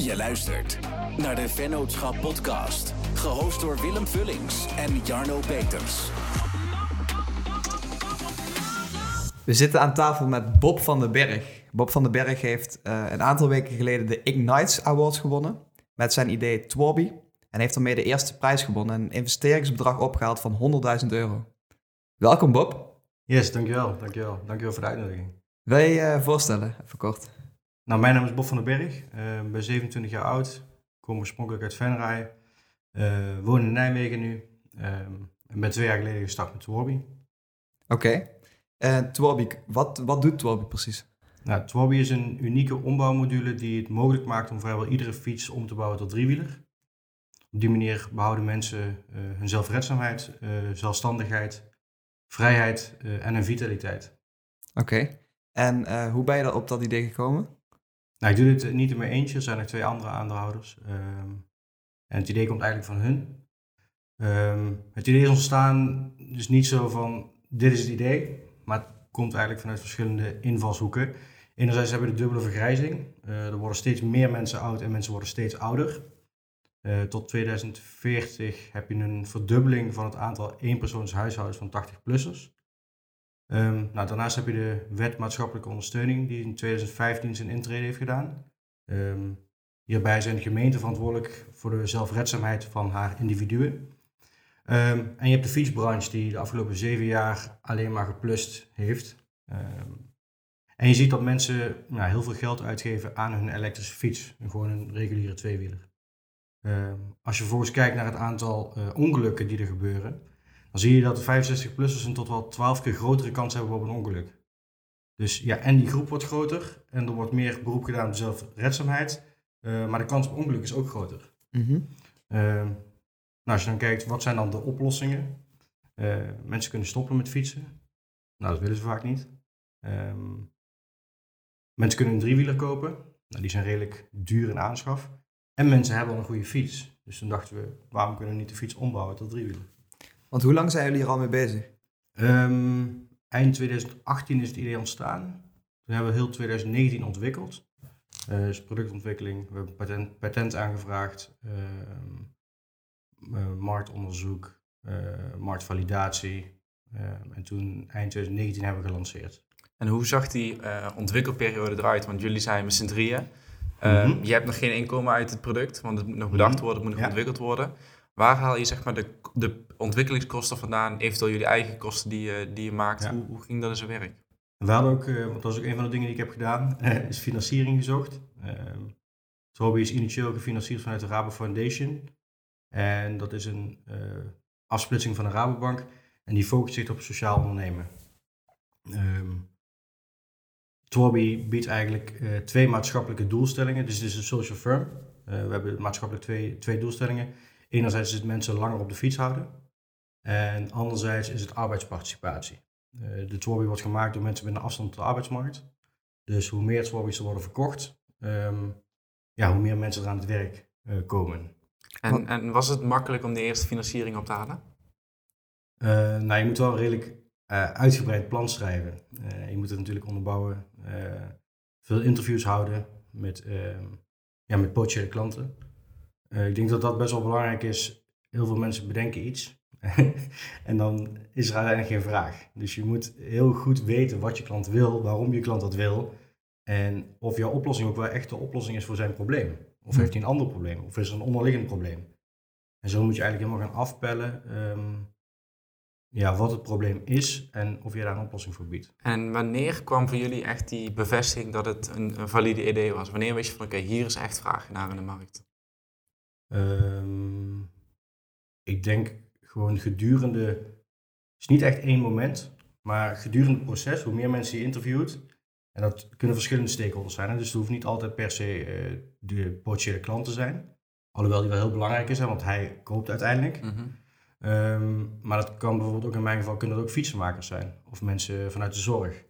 Je luistert naar de Vennootschap Podcast, gehost door Willem Vullings en Jarno Peters. We zitten aan tafel met Bob van den Berg. Bob van den Berg heeft uh, een aantal weken geleden de Ignites Awards gewonnen met zijn idee Tworby en heeft daarmee de eerste prijs gewonnen, een investeringsbedrag opgehaald van 100.000 euro. Welkom Bob. Yes, dankjewel. Dankjewel, dankjewel voor de uitnodiging. Wil je je voorstellen, even kort? Nou, mijn naam is Bob van den Berg. Ik uh, ben 27 jaar oud. Kom oorspronkelijk uit Venray. Uh, woon in Nijmegen nu. Uh, en ben twee jaar geleden gestart met Tworby. Oké. Okay. En Tworby, wat, wat doet Tworby precies? Nou, Tworby is een unieke ombouwmodule die het mogelijk maakt om vrijwel iedere fiets om te bouwen tot driewieler. Op die manier behouden mensen hun zelfredzaamheid, zelfstandigheid, vrijheid en hun vitaliteit. Oké. Okay. En hoe ben je op dat idee gekomen? Nou, ik doe dit niet in mijn eentje. Er zijn er twee andere aandeelhouders. Um, en het idee komt eigenlijk van hun. Um, het idee is ontstaan dus niet zo van dit is het idee, maar het komt eigenlijk vanuit verschillende invalshoeken. Enerzijds hebben we de dubbele vergrijzing. Uh, er worden steeds meer mensen oud en mensen worden steeds ouder. Uh, tot 2040 heb je een verdubbeling van het aantal eenpersoonshuishoudens van 80-plussers. Um, nou, daarnaast heb je de wet maatschappelijke ondersteuning, die in 2015 zijn intrede heeft gedaan. Um, hierbij zijn de gemeenten verantwoordelijk voor de zelfredzaamheid van haar individuen. Um, en je hebt de fietsbranche, die de afgelopen zeven jaar alleen maar geplust heeft. en je ziet dat mensen nou, heel veel geld uitgeven aan hun elektrische fiets, gewoon een reguliere tweewieler. als je vervolgens kijkt naar het aantal uh, ongelukken die er gebeuren, dan zie je dat de 65-plussers een tot wel 12 keer grotere kans hebben op een ongeluk. Dus ja, en die groep wordt groter en er wordt meer beroep gedaan op zelfredzaamheid, uh, maar de kans op ongeluk is ook groter. Mm -hmm. uh, nou, als je dan kijkt, wat zijn dan de oplossingen? Uh, mensen kunnen stoppen met fietsen. Nou, dat willen ze vaak niet. Um, mensen kunnen een driewieler kopen. Nou, die zijn redelijk duur in aanschaf. En mensen hebben al een goede fiets. Dus toen dachten we, waarom kunnen we niet de fiets ombouwen tot driewieler? Want hoe lang zijn jullie hier al mee bezig? Um, eind 2018 is het idee ontstaan. Toen hebben we heel 2019 ontwikkeld. Uh, dus productontwikkeling, we hebben patent, patent aangevraagd, uh, uh, marktonderzoek, marktvalidatie. en toen eind 2019 hebben we gelanceerd. En hoe zag die ontwikkelperiode eruit? Want jullie zijn met z'n drieën. Mm -hmm. Je hebt nog geen inkomen uit het product, want het moet nog bedacht worden, het moet nog ja. ontwikkeld worden. Waar haal je zeg maar, de, de ontwikkelingskosten vandaan, eventueel jullie eigen kosten die je, die je maakt? Ja. Hoe, hoe, ging dat in zijn werk? We hadden ook, uh, want dat is ook een van de dingen die ik heb gedaan, is financiering gezocht. Uh, Toby is initieel gefinancierd vanuit de Rabo Foundation. En dat is een afsplitsing van de Rabobank. En die focust zich op sociaal ondernemen. Um, biedt eigenlijk twee maatschappelijke doelstellingen. Dus het is een social firm. we hebben maatschappelijk twee, twee doelstellingen. Enerzijds is het mensen langer op de fiets houden. En anderzijds is het arbeidsparticipatie. Uh, de Tworby wordt gemaakt door mensen met een afstand tot de arbeidsmarkt. Dus hoe meer Tworby's er worden verkocht, um, ja, hoe meer mensen er aan het werk uh, komen. En, en, was het makkelijk om de eerste financiering op te halen? Uh, nou, je moet wel een redelijk uitgebreid plan schrijven. je moet het natuurlijk onderbouwen. veel interviews houden met, ehm, ja, met potentiële klanten. Uh, ik denk dat dat best wel belangrijk is. Heel veel mensen bedenken iets en dan is er uiteindelijk geen vraag. Dus je moet heel goed weten wat je klant wil, waarom je klant dat wil en of jouw oplossing ook wel echt de oplossing is voor zijn probleem. Of heeft hij een ander probleem, of is er een onderliggend probleem. En zo moet je eigenlijk helemaal gaan afpellen um, ja, wat het probleem is en of je daar een oplossing voor biedt. En wanneer kwam voor jullie echt die bevestiging dat het een, een valide idee was? Wanneer wist je van oké, okay, hier is echt vraag naar in de markt? Um, ik denk gewoon gedurende, het is niet echt één moment, maar gedurende het proces, hoe meer mensen je interviewt, en dat kunnen verschillende stakeholders zijn, hè, dus het hoeft niet altijd per se uh, de potentiële klant te zijn, alhoewel die wel heel belangrijk is, hè, want hij koopt uiteindelijk. Mm -hmm. um, maar dat kan bijvoorbeeld ook in mijn geval kunnen dat ook fietsenmakers zijn, of mensen vanuit de zorg.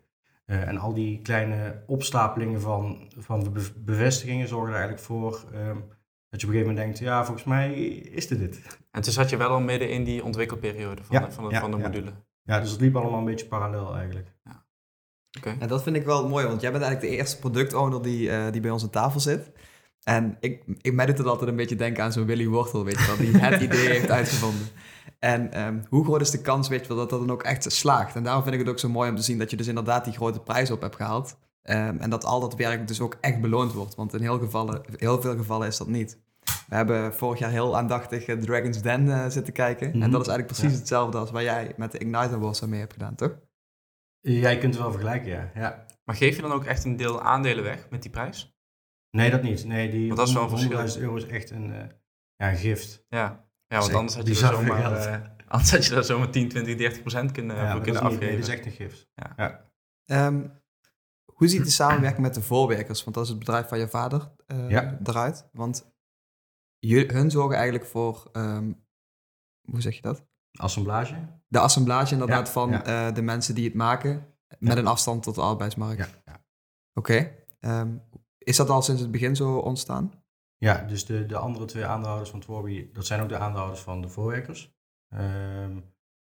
Uh, en al die kleine opstapelingen van, van bevestigingen zorgen er eigenlijk voor um, dat je op een gegeven moment denkt, ja, volgens mij is dit dit. En toen zat je wel al midden in die ontwikkelperiode van, de, van, de, ja, van de module. Ja, dus het liep allemaal een beetje parallel eigenlijk. Ja. Okay. En dat vind ik wel mooi, want jij bent eigenlijk de eerste product owner die, uh, die bij ons aan tafel zit. En ik, ik, mij doet het altijd een beetje denken aan zo'n Willy Wortel, weet je wel, die het idee heeft uitgevonden. En ehm, hoe groot is de kans, weet je wel, dat dat dan ook echt slaagt? En daarom vind ik het ook zo mooi om te zien dat je dus inderdaad die grote prijs op hebt gehaald. Ehm, en dat al dat werk dus ook echt beloond wordt. Want in heel, gevallen, heel veel gevallen is dat niet. We hebben vorig jaar heel aandachtig uh, Dragon's Den uh, zitten kijken. En Mhm. dat is eigenlijk precies Ja. hetzelfde als wat jij met de Ignite Awards mee hebt gedaan, toch? Jij kunt het wel vergelijken, ja. ja. Maar geef je dan ook echt een deel aandelen weg met die prijs? Nee, dat niet. Nee, die Want dat is wel een 100.000 euro is echt een, eh, ja, een gift. Ja, ja want anders had je, zomaar, eh, anders had je daar zomaar 10, 20, 30 procent kunnen, ja, kunnen dat is niet, nee, afgeven. dat is echt een gift. Ehm, hoe ziet de samenwerking met de voorwerkers, want dat is het bedrijf van je vader, eh, Ja. eruit? Want je, hun zorgen eigenlijk voor, ehm, hoe zeg je dat? Assemblage? De assemblage inderdaad Ja, van ja. eh, de mensen die het maken, met een afstand tot de arbeidsmarkt. Ja, ja. Oké. Ehm, is dat al sinds het begin zo ontstaan? Ja, dus de, de andere twee aandeelhouders van Tworby, dat zijn ook de aandeelhouders van de voorwerkers. Ehm,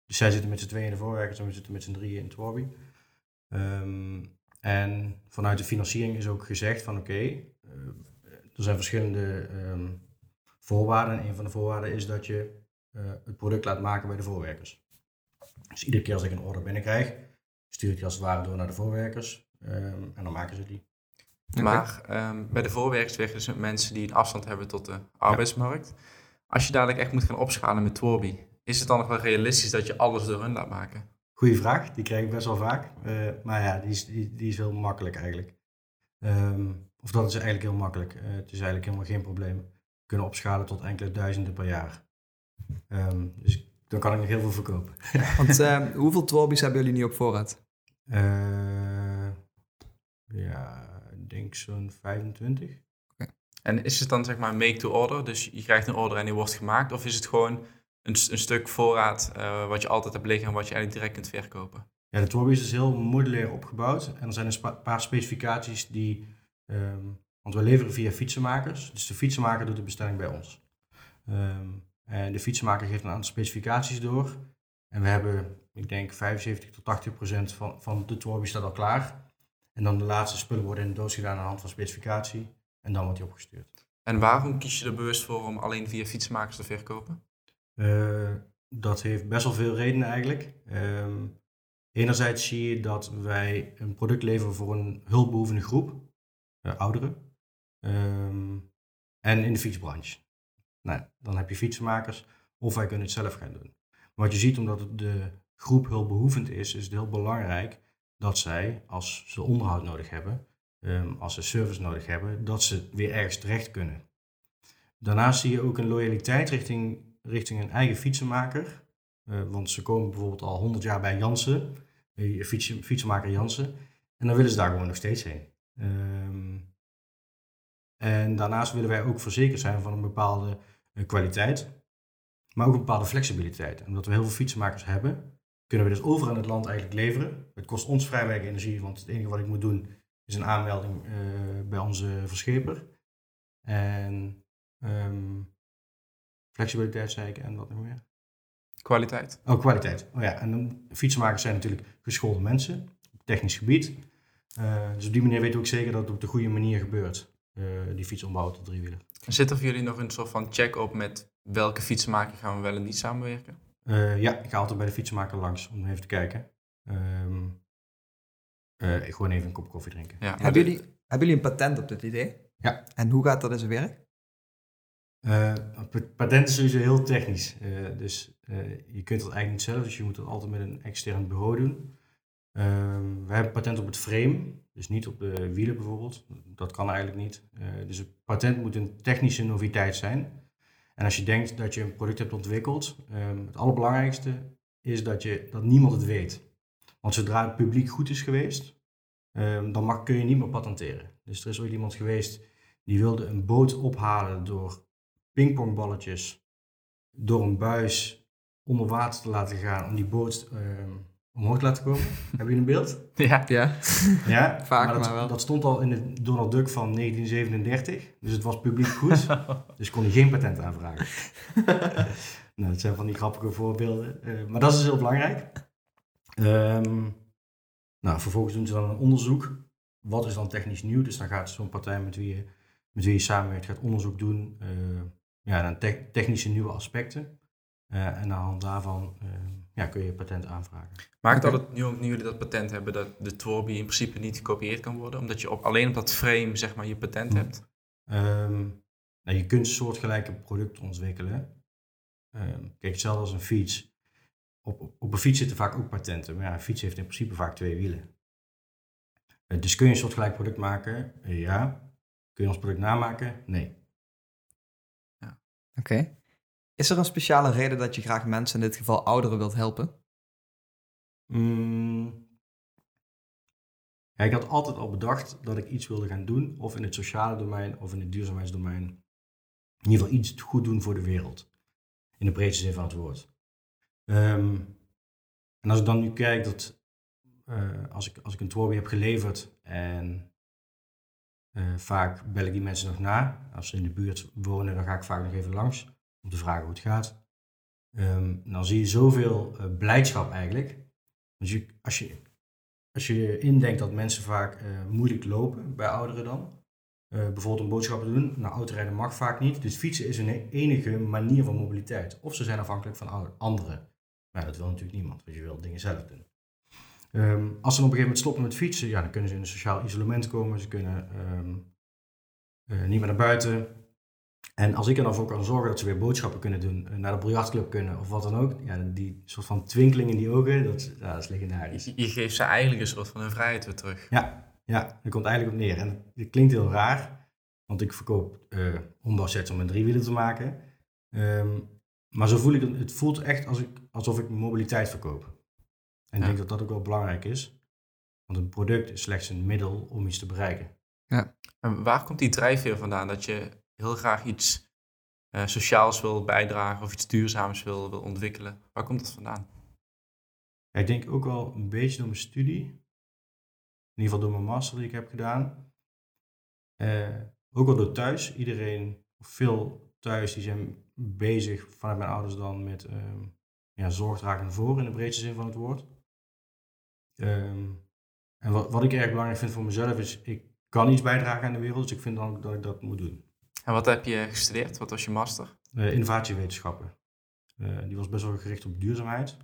dus zij zitten met z'n tweeën in de voorwerkers en we zitten met z'n drieën in Tworby. Ehm, en vanuit de financiering is ook gezegd van oké, eh, er zijn verschillende ehm, voorwaarden. En een van de voorwaarden is dat je eh, het product laat maken bij de voorwerkers. Dus iedere keer als ik een order binnenkrijg, stuur ik die als het ware door naar de voorwerkers. ehm, en dan maken ze die. Maar ehm, bij de voorwerkers werken dus met mensen die een afstand hebben tot de arbeidsmarkt. Als je dadelijk echt moet gaan opschalen met Tworby, is het dan nog wel realistisch dat je alles door hun laat maken? Goeie vraag, die krijg ik best wel vaak. Eh, maar ja, die is, die, die is heel makkelijk eigenlijk. Ehm, of dat is eigenlijk heel makkelijk. Eh, het is eigenlijk helemaal geen probleem. We kunnen opschalen tot enkele duizenden per jaar. Ehm, dus dan kan ik nog heel veel verkopen. Want ehm, hoeveel Tworbies hebben jullie nu op voorraad? Eh, ja, ik denk zo'n 25. En is het dan zeg maar make to order, dus je krijgt een order en die wordt gemaakt, of is het gewoon een, een stuk voorraad eh, wat je altijd hebt liggen en wat je eigenlijk direct kunt verkopen? Ja, de Tworby is heel modulair opgebouwd. En er zijn een paar specificaties die... ehm, want we leveren via fietsenmakers. Dus de fietsenmaker doet de bestelling bij ons. Ehm, en de fietsenmaker geeft een aantal specificaties door. En we hebben, ik denk, 75 tot 80 procent van, van de Tworby staat al klaar. En dan de laatste spullen worden in de doos gedaan aan de hand van specificatie. En dan wordt die opgestuurd. En waarom kies je er bewust voor om alleen via fietsenmakers te verkopen? Eh, dat heeft best wel veel redenen eigenlijk. Ehm, enerzijds zie je dat wij een product leveren voor een hulpbehoevende groep, ouderen, Ehm, en in de fietsbranche. Nou, dan heb je fietsenmakers of wij kunnen het zelf gaan doen. Maar wat je ziet, omdat de groep hulpbehoevend is, is het heel belangrijk dat zij, als ze onderhoud nodig hebben, ehm, als ze service nodig hebben, dat ze weer ergens terecht kunnen. Daarnaast zie je ook een loyaliteit richting, richting een eigen fietsenmaker. Eh, want ze komen bijvoorbeeld al 100 jaar bij Jansen, eh, fietsen, fietsenmaker Jansen. En dan willen ze daar gewoon nog steeds heen. Ehm, en daarnaast willen wij ook verzekerd zijn van een bepaalde eh, kwaliteit, maar ook een bepaalde flexibiliteit. Omdat we heel veel fietsenmakers hebben, kunnen we dus overal in het land eigenlijk leveren. Het kost ons vrij weinig energie, want het enige wat ik moet doen is een aanmelding bij onze verscheper. En ehm, flexibiliteit zei ik en wat nog meer? Kwaliteit. Oh, kwaliteit. Oh ja, en dan, fietsenmakers zijn natuurlijk geschoolde mensen op technisch gebied. Eh, dus op die manier weten we ook zeker dat het op de goede manier gebeurt. eh, die fietsombouw tot driewieler. Zit er voor jullie nog een soort van check op met welke fietsenmaker gaan we wel en niet samenwerken? Eh, ja, ik ga altijd bij de fietsenmaker langs om even te kijken. Ehm eh, ik gewoon even een kop koffie drinken. Ja, Hebben jullie, hebben jullie een patent op dit idee? Ja. En hoe gaat dat in zijn werk? Het patent is sowieso heel technisch. Eh, dus eh, je kunt het eigenlijk niet zelf, dus je moet het altijd met een extern bureau doen. Ehm, we hebben patent op het frame, dus niet op de wielen bijvoorbeeld. Dat kan eigenlijk niet. Dus het patent moet een technische noviteit zijn. En als je denkt dat je een product hebt ontwikkeld, ehm, het allerbelangrijkste is dat, je, dat niemand het weet. Want zodra het publiek goed is geweest, ehm, dan mag, kun je niet meer patenteren. Dus er is ooit iemand geweest die wilde een boot ophalen door pingpongballetjes door een buis onder water te laten gaan om die boot ehm, omhoog te laten komen. Hebben jullie een beeld? ja. Ja. Ja, Vaak, dat, maar wel. dat stond al in het Donald Duck van 1937, dus het was publiek goed, dus kon hij geen patent aanvragen. nou, dat zijn van die grappige voorbeelden, Eh, maar dat is dus heel belangrijk. Ehm, nou, vervolgens doen ze dan een onderzoek. Wat is dan technisch nieuw? Dus dan gaat zo'n partij met wie je, met met wie je samenwerkt gaat onderzoek doen ja, naar technische nieuwe aspecten. en aan de hand daarvan ja, kun je patent aanvragen. Maakt dat het, nu, nu jullie dat patent hebben, dat de Torby in principe niet gekopieerd kan worden? Omdat je op, alleen op dat frame zeg maar, je patent hebt? Um, nou, je kunt soortgelijke producten ontwikkelen. Um, kijk, hetzelfde als een fiets. Op, op, een fiets zitten vaak ook patenten. Maar ja, een fiets heeft in principe vaak twee wielen. Uh, dus kun je een soortgelijk product maken? Uh, ja. Kun je ons product namaken? Nee. Oké. Is er een speciale reden dat je graag mensen, in dit geval ouderen, wilt helpen? Mm. Ja, ik had altijd al bedacht dat ik iets wilde gaan doen, of in het sociale domein of in het duurzaamheidsdomein. In ieder geval iets goed doen voor de wereld. In de breedste zin van het woord. Ehm, en als ik dan nu kijk dat uh, als, ik, als ik een Tworby heb geleverd en uh, vaak bel ik die mensen nog na. Als ze in de buurt wonen, dan ga ik vaak nog even langs om te vragen hoe het gaat. Um, dan zie je zoveel uh, blijdschap eigenlijk. Je, als, je, als je indenkt dat mensen vaak uh, moeilijk lopen bij ouderen dan, bijvoorbeeld om boodschappen te doen, nou autorijden mag vaak niet, dus fietsen is een enige manier van mobiliteit. Of ze zijn afhankelijk van anderen. Maar dat wil natuurlijk niemand, want je wil dingen zelf doen. Um, als ze op een gegeven moment stoppen met fietsen, ja, dan kunnen ze in een sociaal isolement komen, ze kunnen um, niet meer naar buiten, en als ik er dan voor kan zorgen dat ze weer boodschappen kunnen doen, eh, naar de biljartclub kunnen of wat dan ook, ja, die soort van twinkeling in die ogen, dat, ja, dat is legendarisch. Je, je, geeft ze eigenlijk een soort van een vrijheid weer terug. Ja, ja, dat komt eigenlijk op neer. En het klinkt heel raar, want ik verkoop uh, ombouwsets om een driewielen te maken. Um, maar zo voel ik het, het voelt echt als ik, alsof ik mobiliteit verkoop. En ik denk dat dat ook wel belangrijk is, want een product is slechts een middel om iets te bereiken. Ja. En waar komt die drijfveer vandaan dat je heel graag iets uh, sociaals wil bijdragen of iets duurzaams wil, wil ontwikkelen. Waar komt dat vandaan? ik denk ook wel een beetje door mijn studie. In ieder geval door mijn master die ik heb gedaan. Uh, ook wel door thuis. Iedereen, veel thuis, die zijn bezig vanuit mijn ouders dan met uh, ja, zorg dragen voor in de breedste zin van het woord. Um, en wat, wat ik erg belangrijk vind voor mezelf is, ik kan iets bijdragen aan de wereld, dus ik vind dan ook dat ik dat moet doen. En wat heb je gestudeerd? Wat was je master? Uh, innovatiewetenschappen. Uh, die was best wel gericht op duurzaamheid.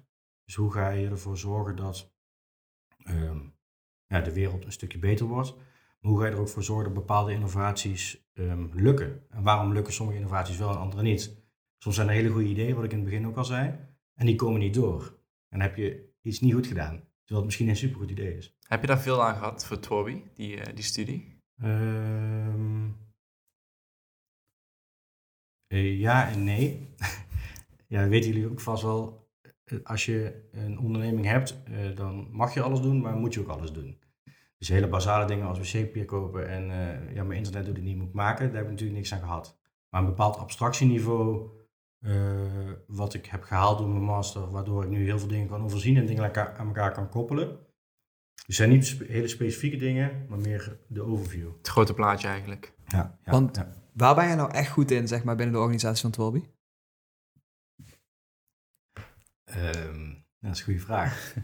Dus hoe ga je ervoor zorgen dat um, ja, de wereld een stukje beter wordt? Maar hoe ga je er ook voor zorgen dat bepaalde innovaties um, lukken? En waarom lukken sommige innovaties wel en andere niet? Soms zijn er hele goede ideeën, wat ik in het begin ook al zei, en die komen niet door. En dan heb je iets niet goed gedaan, terwijl het misschien een supergoed idee is. Heb je daar veel aan gehad voor Toby, die, uh, die studie? Um, uh, ja en nee. ja, weten jullie ook vast wel. Eh, als je een onderneming hebt, uh, dan mag je alles doen, maar moet je ook alles doen. Dus hele basale dingen als wc-papier kopen en ja, mijn internet doet het niet, moet maken, daar heb ik natuurlijk niks aan gehad. Maar een bepaald abstractieniveau, wat ik heb gehaald door mijn master, waardoor ik nu heel veel dingen kan overzien en dingen aan elkaar kan koppelen. Dus zijn niet hele specifieke dingen, maar meer de overview. Het grote plaatje eigenlijk. Ja, ja Want ja. Waar ben je nou echt goed in, zeg maar, binnen de organisatie van Twilby? Um, dat is een goede vraag.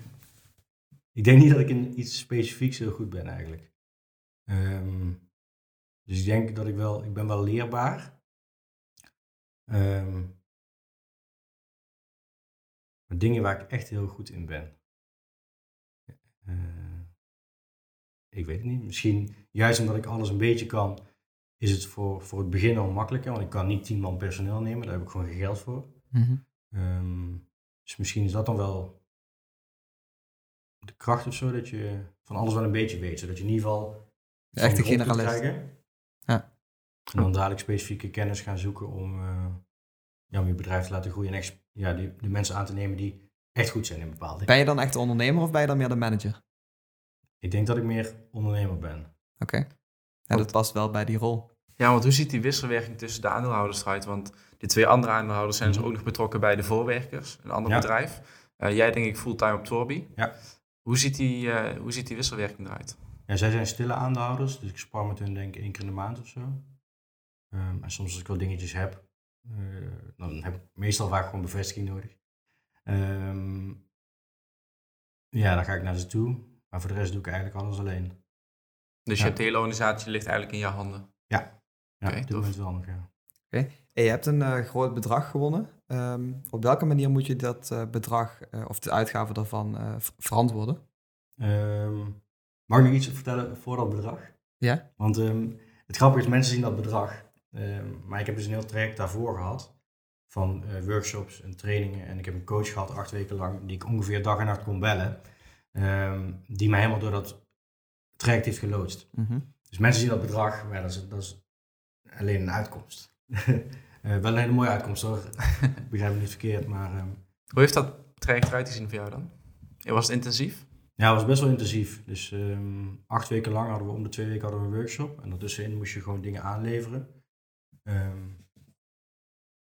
ik denk niet dat ik in iets specifieks heel goed ben eigenlijk. Um, dus ik denk dat ik wel, ik ben wel leerbaar. Um, maar dingen waar ik echt heel goed in ben. Uh, ik weet het niet. Misschien juist omdat ik alles een beetje kan, is het voor, voor het begin al makkelijker, want ik kan niet tien man personeel nemen, daar heb ik gewoon geen geld voor. Mm um, dus misschien is dat dan wel de kracht of zo, dat je van alles wel een beetje weet, zodat je in ieder geval echt een generalist. Ja. En dan dadelijk specifieke kennis gaan zoeken om, uh, ja, om je bedrijf te laten groeien en echt, ja, die, de mensen aan te nemen die echt goed zijn in bepaalde dingen. Ben je dan echt de ondernemer of ben je dan meer de manager? Ik denk dat ik meer ondernemer ben. Oké. Okay. En dat past wel bij die rol. Ja, want hoe ziet die wisselwerking tussen de aandeelhouders eruit? Want die twee andere aandeelhouders zijn dus mhm. ook nog betrokken bij de voorwerkers, een ander bedrijf. Uh, jij denk ik fulltime op Torby. Ja. Hoe ziet, die, uh, hoe ziet die wisselwerking eruit? Ja, zij zijn stille aandeelhouders, dus ik spar met hun denk ik één keer in de maand of zo. Um, en soms als ik wel dingetjes heb, dan heb ik meestal vaak gewoon bevestiging nodig. Um, ja, dan ga ik naar ze toe. Maar voor de rest doe ik eigenlijk alles alleen. Dus je hele organisatie ligt eigenlijk in jouw handen? Ja, Ja, Oké, op dit tof. moment wel nog, ja. Hey, je hebt een eh, groot bedrag gewonnen. Ehm, op welke manier moet je dat eh, bedrag eh, of de uitgaven daarvan eh, ver- verantwoorden? Ehm, mag ik nog iets vertellen voor dat bedrag? Ja? Want ehm, het grappige is, mensen zien dat bedrag. Ehm, maar ik heb dus een heel traject daarvoor gehad. Van eh, workshops en trainingen. En ik heb een coach gehad, acht weken lang, die ik ongeveer dag en nacht kon bellen. ehm, die mij helemaal door dat traject heeft geloodst. Mhm. Dus mensen zien dat bedrag, maar dat, is, dat is alleen een uitkomst. Eh, wel een hele mooie uitkomst hoor. ik begrijp me niet verkeerd, maar ehm, Hoe heeft dat traject eruit gezien voor jou dan? Was het intensief? ja, het was best wel intensief. Dus acht weken lang hadden we om de twee weken hadden we een workshop. En daartussenin moest je gewoon dingen aanleveren. Ehm,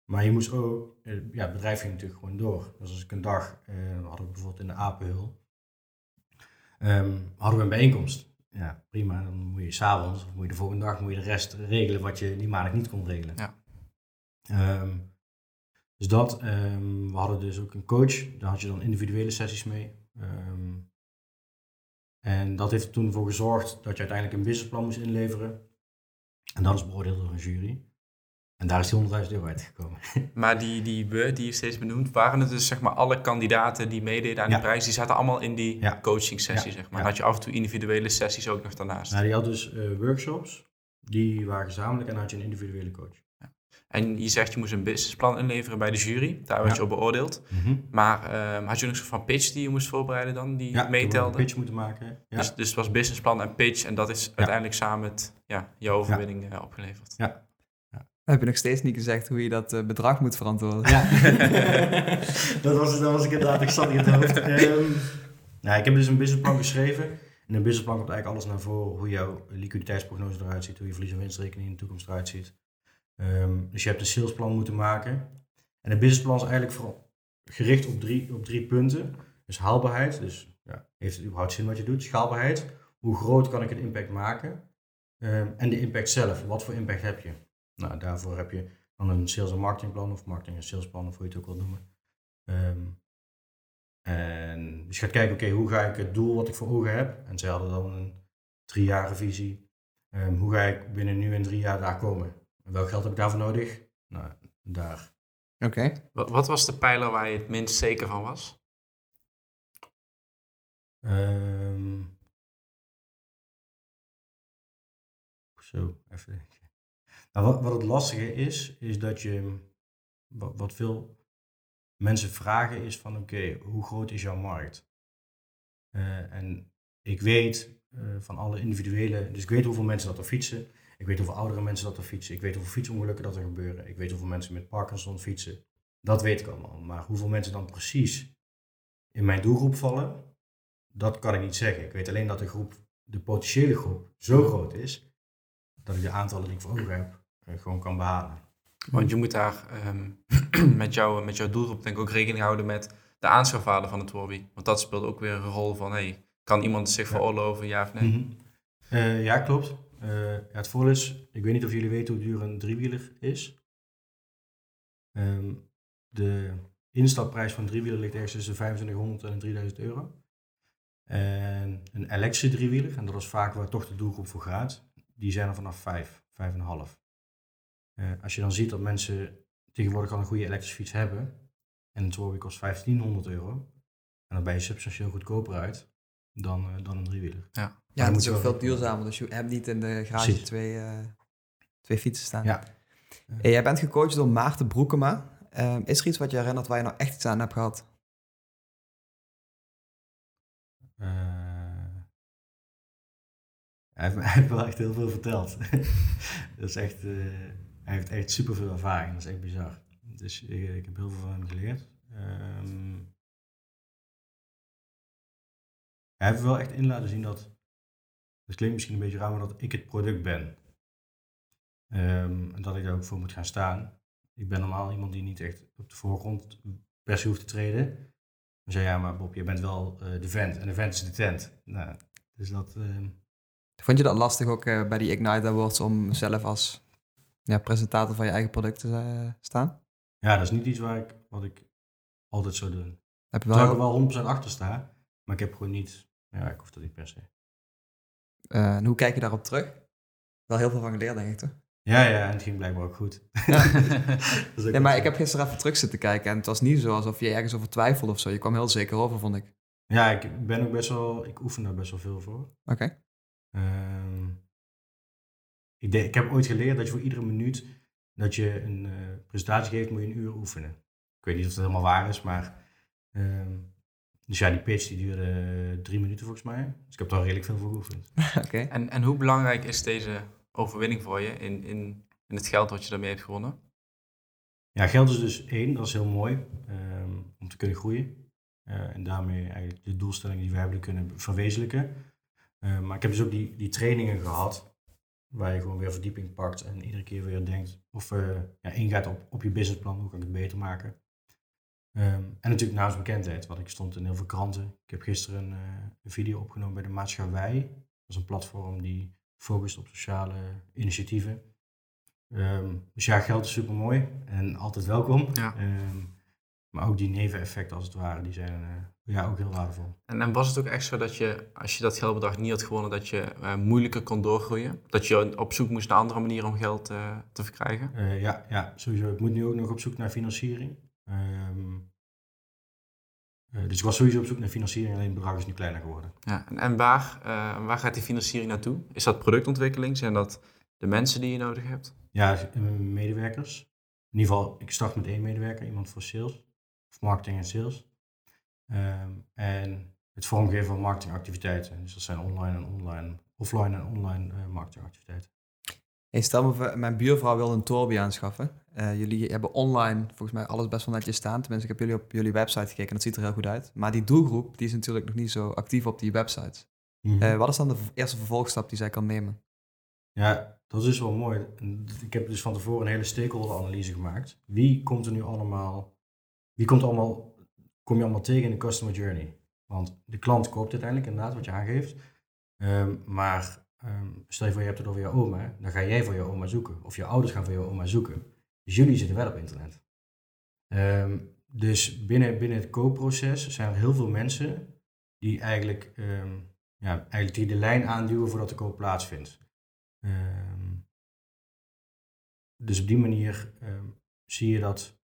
maar je moest ook, eh, ja, het bedrijf ging natuurlijk gewoon door. Dus als ik een dag, eh hadden we bijvoorbeeld in de Apenhul, ehm, hadden we een bijeenkomst. Ja, prima. Dan moet je s'avonds, of moet je de volgende dag, moet je de rest regelen wat je die maandag niet kon regelen. Ja. Ehm, dus dat, we hadden dus ook een coach, daar had je dan individuele sessies mee. En dat heeft er toen voor gezorgd dat je uiteindelijk een businessplan moest inleveren. En dat is beoordeeld door een jury. En daar is die 100.000 euro uitgekomen. Maar die, die we die je steeds benoemt, waren het dus zeg maar alle kandidaten die meededen aan die prijs, die zaten allemaal in die Ja. coaching sessie Ja. zeg maar. Had je af en toe individuele sessies ook nog daarnaast. Nou, die had dus eh, workshops, die waren gezamenlijk en dan had je een individuele coach. En je zegt je moest een businessplan inleveren bij de jury, daar werd je op beoordeeld. Maar ehm, had je nog zo'n van pitch die je moest voorbereiden dan, die Ja, meetelde? een pitch moeten maken. Ja. Dus, dus het was businessplan en pitch en dat is uiteindelijk samen het, ja, je overwinning eh, opgeleverd. ja. Heb je nog steeds niet gezegd hoe je dat eh, bedrag moet verantwoorden. Ja, dat, was, dat was ik inderdaad, ik zat in het hoofd. Ehm, nou, ik heb dus een businessplan geschreven. In een businessplan komt eigenlijk alles naar voren. Hoe jouw liquiditeitsprognose eruit ziet, hoe je verlies- en winstrekening in de toekomst eruit ziet. Ehm, dus je hebt een salesplan moeten maken. En een businessplan is eigenlijk vooral gericht op drie, op drie punten. Dus haalbaarheid, dus ja, heeft het überhaupt zin wat je doet? Schaalbaarheid, hoe groot kan ik een impact maken? Ehm, en de impact zelf, wat voor impact heb je? Nou, daarvoor heb je dan een sales- en marketingplan of marketing- en salesplan, of hoe je het ook wil noemen. Ehm, en dus je gaat kijken, oké, hoe ga ik het doel wat ik voor ogen heb? En zij hadden dan een driejarige visie. Ehm, hoe ga ik binnen nu en drie jaar daar komen? En welk geld heb ik daarvoor nodig? Nou, daar. Oké. Wat, wat was de pijler waar je het minst zeker van was? Ehm, zo, even. Nou, wat, wat het lastige is, is dat je, wat, veel mensen vragen is van, oké, hoe groot is jouw markt? Eh, en ik weet eh, van alle individuele, dus ik weet hoeveel mensen dat er fietsen. Ik weet hoeveel oudere mensen dat er fietsen. Ik weet hoeveel fietsongelukken dat er gebeuren. Ik weet hoeveel mensen met Parkinson fietsen. Dat weet ik allemaal. Maar hoeveel mensen dan precies in mijn doelgroep vallen, dat kan ik niet zeggen. Ik weet alleen dat de groep, de potentiële groep, zo groot is, dat ik de aantallen die ik voor ogen heb, gewoon kan behalen. Want je moet daar ehm, met, jou, met jouw doelgroep denk ik ook rekening houden met de aanschafwaarde van het hobby. Want dat speelt ook weer een rol van, hey, kan iemand zich veroorloven, ja of nee? Mhm. Eh, ja, klopt. Eh, ja, het voordeel is, ik weet niet of jullie weten hoe duur een driewieler is. Ehm, de instapprijs van een driewieler ligt ergens tussen 2500 en 3000 euro. En een elektrische driewieler, en dat is vaak waar toch de doelgroep voor gaat, die zijn er vanaf 5, 5,5. Eh als je dan ziet dat mensen tegenwoordig al een goede elektrische fiets hebben, en een Torby kost 1500 euro, en dan ben je substantieel goedkoper uit dan, eh, dan een driewieler. Ja, dan het moet is ook veel duurzamer. Dus je hebt niet in de garage twee, eh, twee fietsen staan. Ja. Hey, jij bent gecoacht door Maarten Broekema. Ehm, is er iets wat je herinnert waar je nou echt iets aan hebt gehad? Eh, hij, heeft, hij heeft wel echt heel veel verteld. dat is echt, eh, hij heeft echt superveel ervaring. Dat is echt bizar. Dus ik, ik heb heel veel van hem geleerd. Ehm, hij heeft wel echt in laten zien dat, dat klinkt misschien een beetje raar, maar dat ik het product ben. Ehm, en dat ik daar ook voor moet gaan staan. Ik ben normaal iemand die niet echt op de voorgrond per se hoeft te treden. Dan zei ja, maar Bob, je bent wel eh, de vent. En de vent is de tent. Nou, dus dat... ehm, Vond je dat lastig ook eh, bij die Ignite Awards om zelf als ja, presentator van je eigen product te eh, staan? ja, dat is niet iets waar ik, wat ik altijd zou doen. Heb je Terwijl ik wel, er wel 100% achter sta. Maar ik heb gewoon niet... Ja, ik hoef dat niet per se. eh, en hoe kijk je daarop terug? Wel heel veel van geleerd, denk ik, toch? Ja, ja, en het ging blijkbaar ook goed. ja, maar ik heb gisteren even terug zitten kijken en het was niet zo alsof je ergens over twijfelde of zo. Je kwam heel zeker over, vond ik. Ja, ik ben ook best wel, ik oefen daar best wel veel voor. Oké. Ehm, ik, ik heb ooit geleerd dat je voor iedere minuut dat je een uh, presentatie geeft, moet je een uur oefenen. Ik weet niet of dat helemaal waar is, maar... Ehm, dus ja, die pitch die duurde drie minuten volgens mij. Dus ik heb daar redelijk veel voor geoefend. Oké. En, en hoe belangrijk is deze overwinning voor je in, in, in het geld wat je daarmee hebt gewonnen? Ja, geld is dus één, dat is heel mooi ehm, om te kunnen groeien. Uh, en daarmee eigenlijk de doelstellingen die we hebben kunnen verwezenlijken. Uh, maar ik heb dus ook die, die trainingen gehad, waar je gewoon weer verdieping pakt en iedere keer weer denkt of uh, ja, ingaat op, op je businessplan, hoe kan ik het beter maken. Um, en natuurlijk naamsbekendheid, want ik stond in heel veel kranten. Ik heb gisteren een, een video opgenomen bij de Maatschappij. Dat is een platform die focust op sociale initiatieven. Um, dus ja, geld is super mooi en altijd welkom. Ja. Um, maar ook die neveneffecten als het ware, die zijn uh, ja, ook heel waardevol. En, en was het ook echt zo dat je, als je dat geldbedrag niet had gewonnen, dat je uh, moeilijker kon doorgroeien? Dat je op zoek moest naar andere manieren om geld uh, te verkrijgen? ja, ja, sowieso. Ik moet nu ook nog op zoek naar financiering. Um, dus ik was sowieso op zoek naar financiering, alleen het bedrag is nu kleiner geworden. Ja, en, en waar, waar gaat die financiering naartoe? Is dat productontwikkeling? Zijn dat de mensen die je nodig hebt? Ja, medewerkers. In ieder geval, ik start met één medewerker, iemand voor sales, of marketing en sales. Um, en het vormgeven van marketingactiviteiten. Dus dat zijn online en online, offline en online uh, marketingactiviteiten. Hey, stel mijn buurvrouw wil een Torby aanschaffen. Uh, jullie hebben online volgens mij alles best wel netjes staan. Tenminste, ik heb jullie op jullie website gekeken en dat ziet er heel goed uit. Maar die doelgroep die is natuurlijk nog niet zo actief op die websites. Mm -hmm. uh, wat is dan de eerste vervolgstap die zij kan nemen? Ja, dat is wel mooi. Ik heb dus van tevoren een hele stakeholder-analyse gemaakt. Wie komt er nu allemaal, wie komt allemaal, kom je allemaal tegen in de customer journey? Want de klant koopt uiteindelijk inderdaad wat je aangeeft. Um, maar um, stel je voor je hebt het over je oma, dan ga jij voor je oma zoeken. Of je ouders gaan voor je oma zoeken. Dus jullie zitten wel op internet. Um, dus binnen, binnen het koopproces zijn er heel veel mensen die eigenlijk, ja, eigenlijk die de lijn aanduwen voordat de koop plaatsvindt. Dus op die manier zie je dat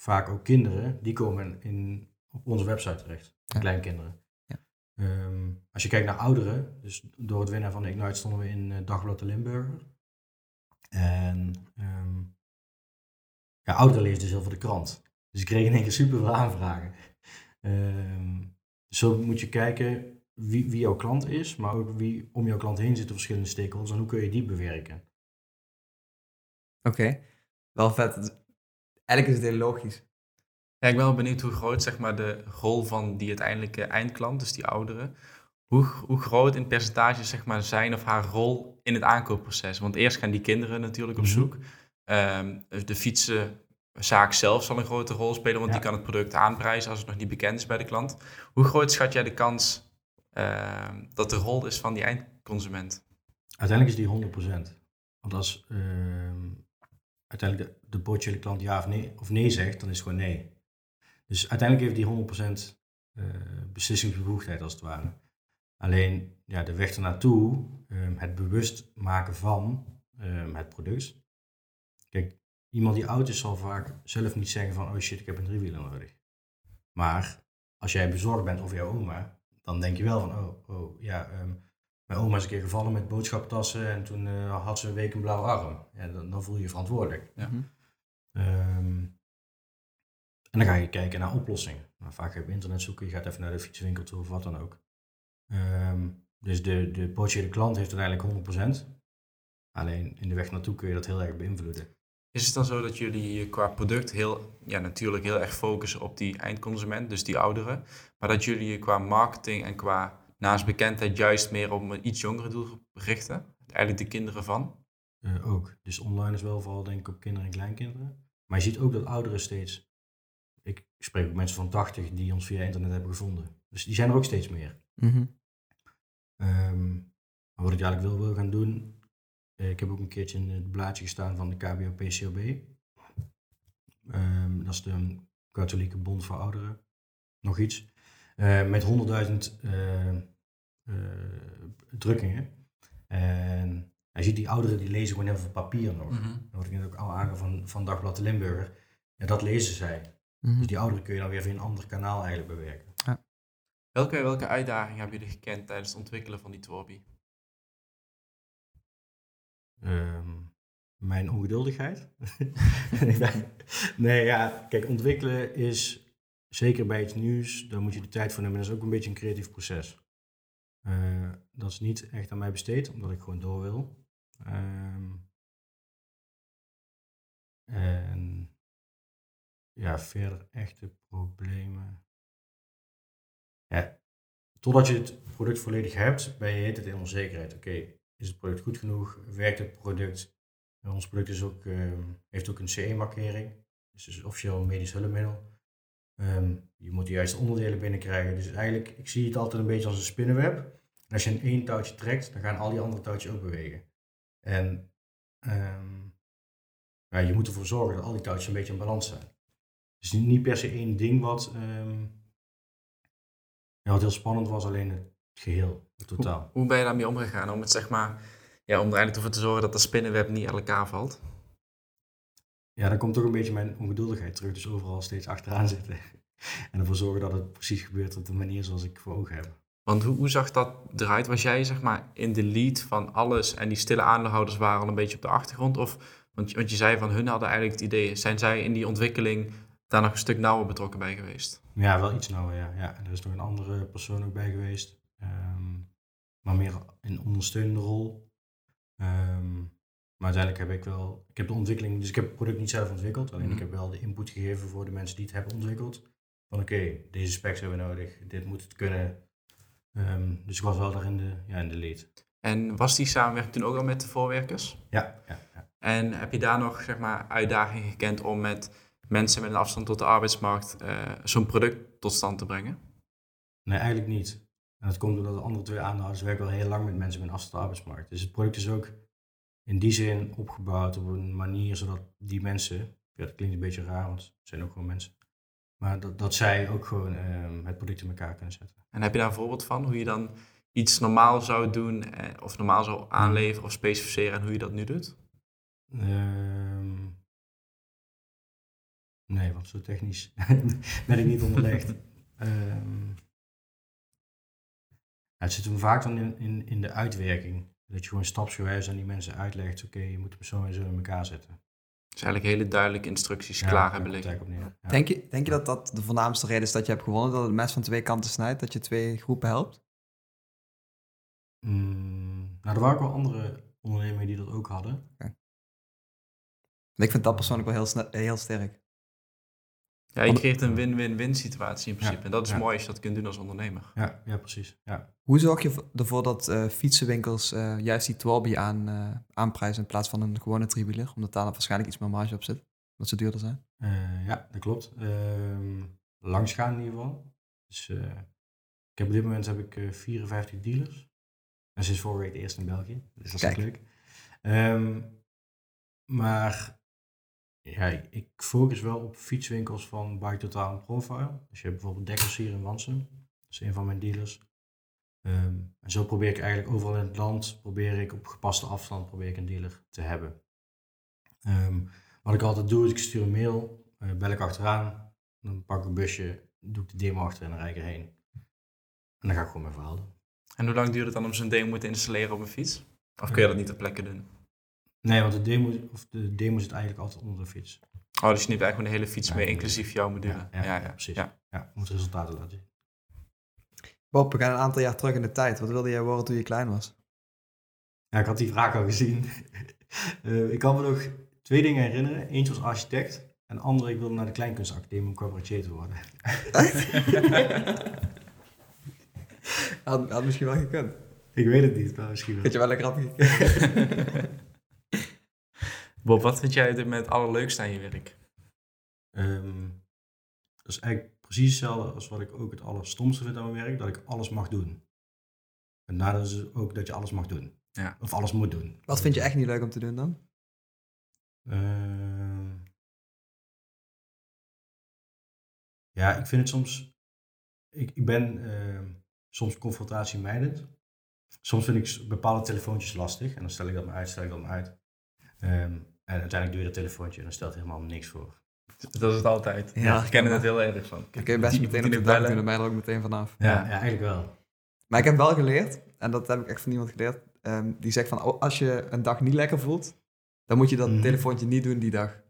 vaak ook kinderen, die komen in, op onze website terecht. Ja. Kleinkinderen. Ja. Um, als je kijkt naar ouderen, dus door het winnen van de Ignite stonden we in uh, Dagblad de Limburger. En ja, ouderen lezen dus heel veel de krant. Dus ik kreeg in één keer super veel aanvragen. zo moet je kijken wie, wie jouw klant is, maar ook wie om jouw klant heen zitten verschillende stakeholders en hoe kun je die bewerken. Oké, okay. wel vet. Eigenlijk is het heel logisch. Ja, ik ben wel benieuwd hoe groot zeg maar, de rol van die uiteindelijke eindklant, dus die ouderen, hoe, hoe groot in percentage zeg maar, zijn of haar rol in het aankoopproces. Want eerst gaan die kinderen natuurlijk op zoek. Mm -hmm. um, de fietsenzaak zelf zal een grote rol spelen, want ja. die kan het product aanprijzen als het nog niet bekend is bij de klant. Hoe groot schat jij de kans uh, dat de rol is van die eindconsument? Uiteindelijk is die 100%. Want als uh, uiteindelijk de, de potentiële klant ja of nee, of nee zegt, dan is het gewoon nee. Dus uiteindelijk heeft die 100% uh, beslissingsbevoegdheid als het ware. Alleen ja, de weg ernaartoe, um, het bewust maken van um, het product. Kijk, iemand die oud is zal vaak zelf niet zeggen van, oh shit, ik heb een driewieler nodig. Maar als jij bezorgd bent over jouw oma, dan denk je wel van, oh, oh ja, um, mijn oma is een keer gevallen met boodschappentassen en toen uh, had ze een week een blauwe arm. Ja, dan, dan voel je je verantwoordelijk. Ja. Um, en dan ga je kijken naar oplossingen. Nou, vaak ga je op internet zoeken, je gaat even naar de fietswinkel toe of wat dan ook. Um, dus de, de potentiële klant heeft uiteindelijk 100%. Alleen in de weg naartoe kun je dat heel erg beïnvloeden. Is het dan zo dat jullie qua product heel, ja, natuurlijk heel erg focussen op die eindconsument, dus die ouderen, maar dat jullie je qua marketing en qua naastbekendheid juist meer op een iets jongere doelgroep richten? Eigenlijk de kinderen van? Uh, ook. Dus online is wel vooral denk ik op kinderen en kleinkinderen. Maar je ziet ook dat ouderen steeds, ik spreek ook mensen van 80 die ons via internet hebben gevonden. Dus die zijn er ook steeds meer. Mm -hmm. um, maar wat ik eigenlijk wil, wil gaan doen, ik heb ook een keertje in het blaadje gestaan van de KBO-PCOB. Um, dat is de Katholieke Bond voor Ouderen. Nog iets. Uh, met 100.000 uh, uh, drukkingen. En Hij ziet die ouderen die lezen gewoon heel veel papier nog. Mhm. Dat word ik net ook al aangegeven van, van Dagblad de Limburger. Ja, dat lezen zij. Mhm. Dus die ouderen kun je dan weer via een ander kanaal eigenlijk bewerken. Welke, welke uitdagingen hebben jullie gekend tijdens het ontwikkelen van die Tworby? Ehm, mijn ongeduldigheid. nee, ja, kijk, ontwikkelen is zeker bij iets nieuws, daar moet je de tijd voor nemen. Dat is ook een beetje een creatief proces. Eh, dat is niet echt aan mij besteed, omdat ik gewoon door wil. Ehm, en ja, verder echte problemen. Ja, totdat je het product volledig hebt, ben je het in onzekerheid. Oké, is het product goed genoeg? Werkt het product? En ons product is ook, ehm, heeft ook een CE-markering. Dus het is officieel een medisch hulpmiddel. Ehm, je moet de juiste onderdelen binnenkrijgen. Dus eigenlijk, ik zie het altijd een beetje als een spinnenweb. En als je in één touwtje trekt, dan gaan al die andere touwtjes ook bewegen. En ehm, je moet ervoor zorgen dat al die touwtjes een beetje in balans zijn. Dus niet, niet per se één ding wat, ehm, ja, wat heel spannend was, alleen het geheel, het totaal. Hoe ben je daarmee omgegaan om het zeg maar, ja, om er eigenlijk ervoor te zorgen dat de spinnenweb niet aan elkaar valt? Ja, dan komt toch een beetje mijn ongeduldigheid terug. Dus overal steeds achteraan zitten. En ervoor zorgen dat het precies gebeurt op de manier zoals ik voor ogen heb. Want hoe, hoe zag dat eruit? Was jij zeg maar in de lead van alles en die stille aandeelhouders waren al een beetje op de achtergrond? Of, want, je- want je zei van hun hadden eigenlijk het idee, zijn zij in die ontwikkeling daar nog een stuk nauwer betrokken bij geweest? Ja, wel iets nauwer, ja. ja. Er is nog een andere persoon ook bij geweest. Ehm, maar meer een ondersteunende rol. Ehm, maar uiteindelijk heb ik wel... Ik heb de ontwikkeling... Dus ik heb het product niet zelf ontwikkeld. Alleen Mhm. ik heb wel de input gegeven voor de mensen die het hebben ontwikkeld. Van oké, deze specs hebben we nodig. Dit moet het kunnen. Ehm, dus ik was wel daar in de, ja, in de lead. En was die samenwerking toen ook al met de voorwerkers? Ja, ja, ja. En heb je daar nog zeg maar, uitdagingen gekend om met mensen met een afstand tot de arbeidsmarkt eh, zo'n product tot stand te brengen? Nee, eigenlijk niet. En dat komt omdat de andere twee aandeelhouders werken wel heel lang met mensen met een afstand arbeidsmarkt. Dus het product is ook in die zin opgebouwd op een manier zodat die mensen, ja, dat klinkt een beetje raar, want het zijn ook gewoon mensen, maar dat, dat zij ook gewoon ehm, het product in elkaar kunnen zetten. En heb je daar een voorbeeld van hoe je dan iets normaal zou doen eh, of normaal zou aanleveren of specificeren en hoe je dat nu doet? Ehm, nee, want zo technisch ben ik niet onderlegd. Ehm, ja, het zit hem vaak dan in, in, in de uitwerking. Dat je gewoon stapsgewijs aan die mensen uitlegt, oké, je moet hem zo en zo in elkaar zetten. Dus eigenlijk hele duidelijke instructies Ja, klaar hebben liggen. Ja. Denk, je, denk je dat dat de voornaamste reden is dat je hebt gewonnen? Dat het mes van twee kanten snijdt? Dat je twee groepen helpt? Mm, nou, er waren ook wel andere ondernemingen die dat ook hadden. En ik vind dat persoonlijk wel heel, heel sterk. Ja, je creëert een win-win-win situatie in principe. Ja, En dat is ja. mooi als je dat kunt doen als ondernemer. Ja, ja precies. Ja. Hoe zorg je ervoor dat eh, fietsenwinkels eh, juist die Twarby aan, eh, aanprijzen in plaats van een gewone tribulier? Omdat daar waarschijnlijk iets meer marge op zit. Dat ze duurder zijn. Eh, ja, dat klopt. Ehm langs gaan in ieder geval. Dus, eh, ik heb op dit moment heb ik eh, 54 dealers. En sinds vorige week de eerste in België. Dus dat is Kijk. leuk. Ehm, maar ja, ik focus wel op fietswinkels van Bike Total en Profile. Dus je hebt bijvoorbeeld Dekkers hier in Wansum. Dat is een van mijn dealers. Ehm, en zo probeer ik eigenlijk overal in het land, probeer ik op gepaste afstand probeer ik een dealer te hebben. Ehm, wat ik altijd doe, is ik stuur een mail, eh, bel ik achteraan, dan pak ik een busje, doe ik de demo achter en dan rijd ik erheen. En dan ga ik gewoon mijn verhaal doen. En hoe lang duurt het dan om zo'n demo te installeren op een fiets? Of kun je dat niet ter plekke doen? Nee, want de demo, of de demo zit eigenlijk altijd onder de fiets. Oh, dus je neemt eigenlijk gewoon de hele fiets Ja, mee, inclusief jouw module. Ja, ja, ja, precies. Ja. Ja, om het resultaten te laten zien. Bob, we gaan een aantal jaar terug in de tijd. Wat wilde jij worden toen je klein was? Ja, ik had die vraag al gezien. Eh, ik kan me nog twee dingen herinneren. Eentje was architect. En de andere, ik wilde naar de Kleinkunstacademie om cabaretier te worden. Had, had misschien wel gekund. ik weet het niet, maar misschien wel. Had je wel een grappig gekund. Bob, wat vind jij het allerleukste aan je werk? Ehm, dat is eigenlijk precies hetzelfde als wat ik ook het allerstomste vind aan mijn werk. Dat ik alles mag doen. En is ook dat je alles mag doen. Ja. Of alles moet doen. Wat vind je echt niet leuk om te doen dan? Ehm, ja, ik vind het soms. Ik, ik ben ehm, soms confrontatiemijdend. soms vind ik bepaalde telefoontjes lastig. En dan stel ik dat maar uit, stel ik dat maar uit. Ehm, en uiteindelijk doe je dat telefoontje en dan stelt helemaal niks voor. Dat is het altijd. Ja. Ja, ik ken het heel erg van. Dan kun je best Die- meteen op de dag doen, je er ook meteen vanaf. Ja, Ja. ja eigenlijk wel. Maar ik heb wel geleerd, en dat heb ik echt van iemand geleerd, ehm, die zegt van, oh, als je een dag niet lekker voelt, dan moet je dat Mhm. telefoontje niet doen die dag.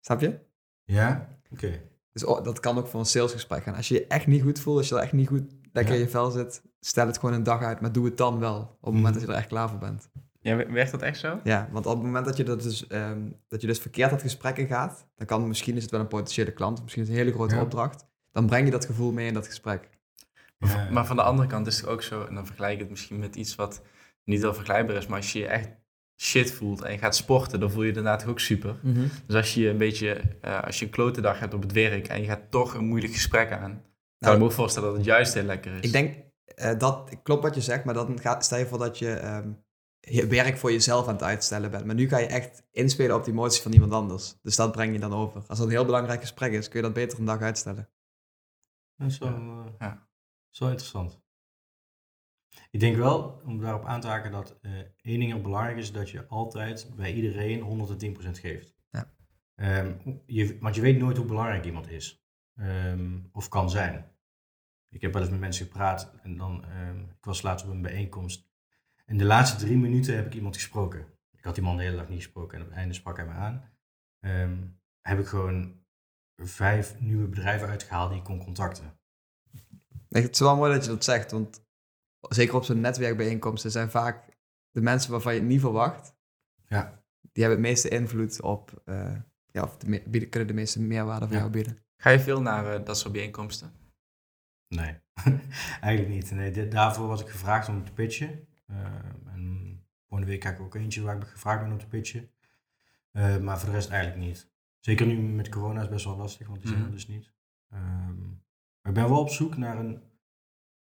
Snap je? Ja? Oké. Dus oh, dat kan ook voor een salesgesprek gaan. Als je je echt niet goed voelt, als je er echt niet goed lekker Ja. in je vel zit, stel het gewoon een dag uit, maar doe het dan wel. Op het moment Mhm. dat je er echt klaar voor bent. Ja, wer- werkt dat echt zo? Ja, want op het moment dat je, dat dus, ehm, dat je dus verkeerd dat gesprek in gaat, dan kan misschien is het wel een potentiële klant, misschien is het een hele grote Ja. opdracht. Dan breng je dat gevoel mee in dat gesprek. Maar, Ja. van- maar van de andere kant is het ook zo, en dan vergelijk ik het misschien met iets wat niet heel vergelijkbaar is, maar als je je echt shit voelt en je gaat sporten, dan voel je je daarna toch ook super. Dus als je een beetje, eh, als je een klote dag hebt op het werk en je gaat toch een moeilijk gesprek aan, dan kan ik me ook voorstellen dat het juist heel lekker is. Ik denk eh, dat klopt wat je zegt, maar dan gaat, stel je voor dat je ehm, je werk voor jezelf aan het uitstellen bent. Maar nu ga je echt inspelen op de emoties van iemand anders. Dus dat breng je dan over. Als dat een heel belangrijk gesprek is, kun je dat beter een dag uitstellen. Dat is wel, Ja. dat is wel interessant. Ik denk wel, om daarop aan te haken, dat eh één ding heel belangrijk is, dat je altijd bij iedereen 110% geeft. Ja. Ehm, je, want je weet nooit hoe belangrijk iemand is. Ehm, of kan zijn. Ik heb wel eens met mensen gepraat en dan, ehm, ik was laatst op een bijeenkomst. In de laatste drie minuten heb ik iemand gesproken. Ik had die man de hele dag niet gesproken en op het einde sprak hij me aan. Ehm, heb ik gewoon vijf nieuwe bedrijven uitgehaald die ik kon contacten. Nee, Het is wel mooi dat je dat zegt, want zeker op zo'n netwerkbijeenkomsten zijn vaak de mensen waarvan je het niet verwacht, Ja. die hebben het meeste invloed op, eh, ja, of de bieden, kunnen de meeste meerwaarde voor Ja. jou bieden. Ga je veel naar eh, dat soort bijeenkomsten? Nee, eigenlijk niet. Nee, dit, daarvoor was ik gevraagd om te pitchen. En volgende week ga ik ook eentje waar ik gevraagd ben om te pitchen. Eh, maar voor de rest eigenlijk niet. Zeker nu met corona is het best wel lastig, want die zijn er Mhm. dus niet. Ehm, maar ik ben wel op zoek naar een...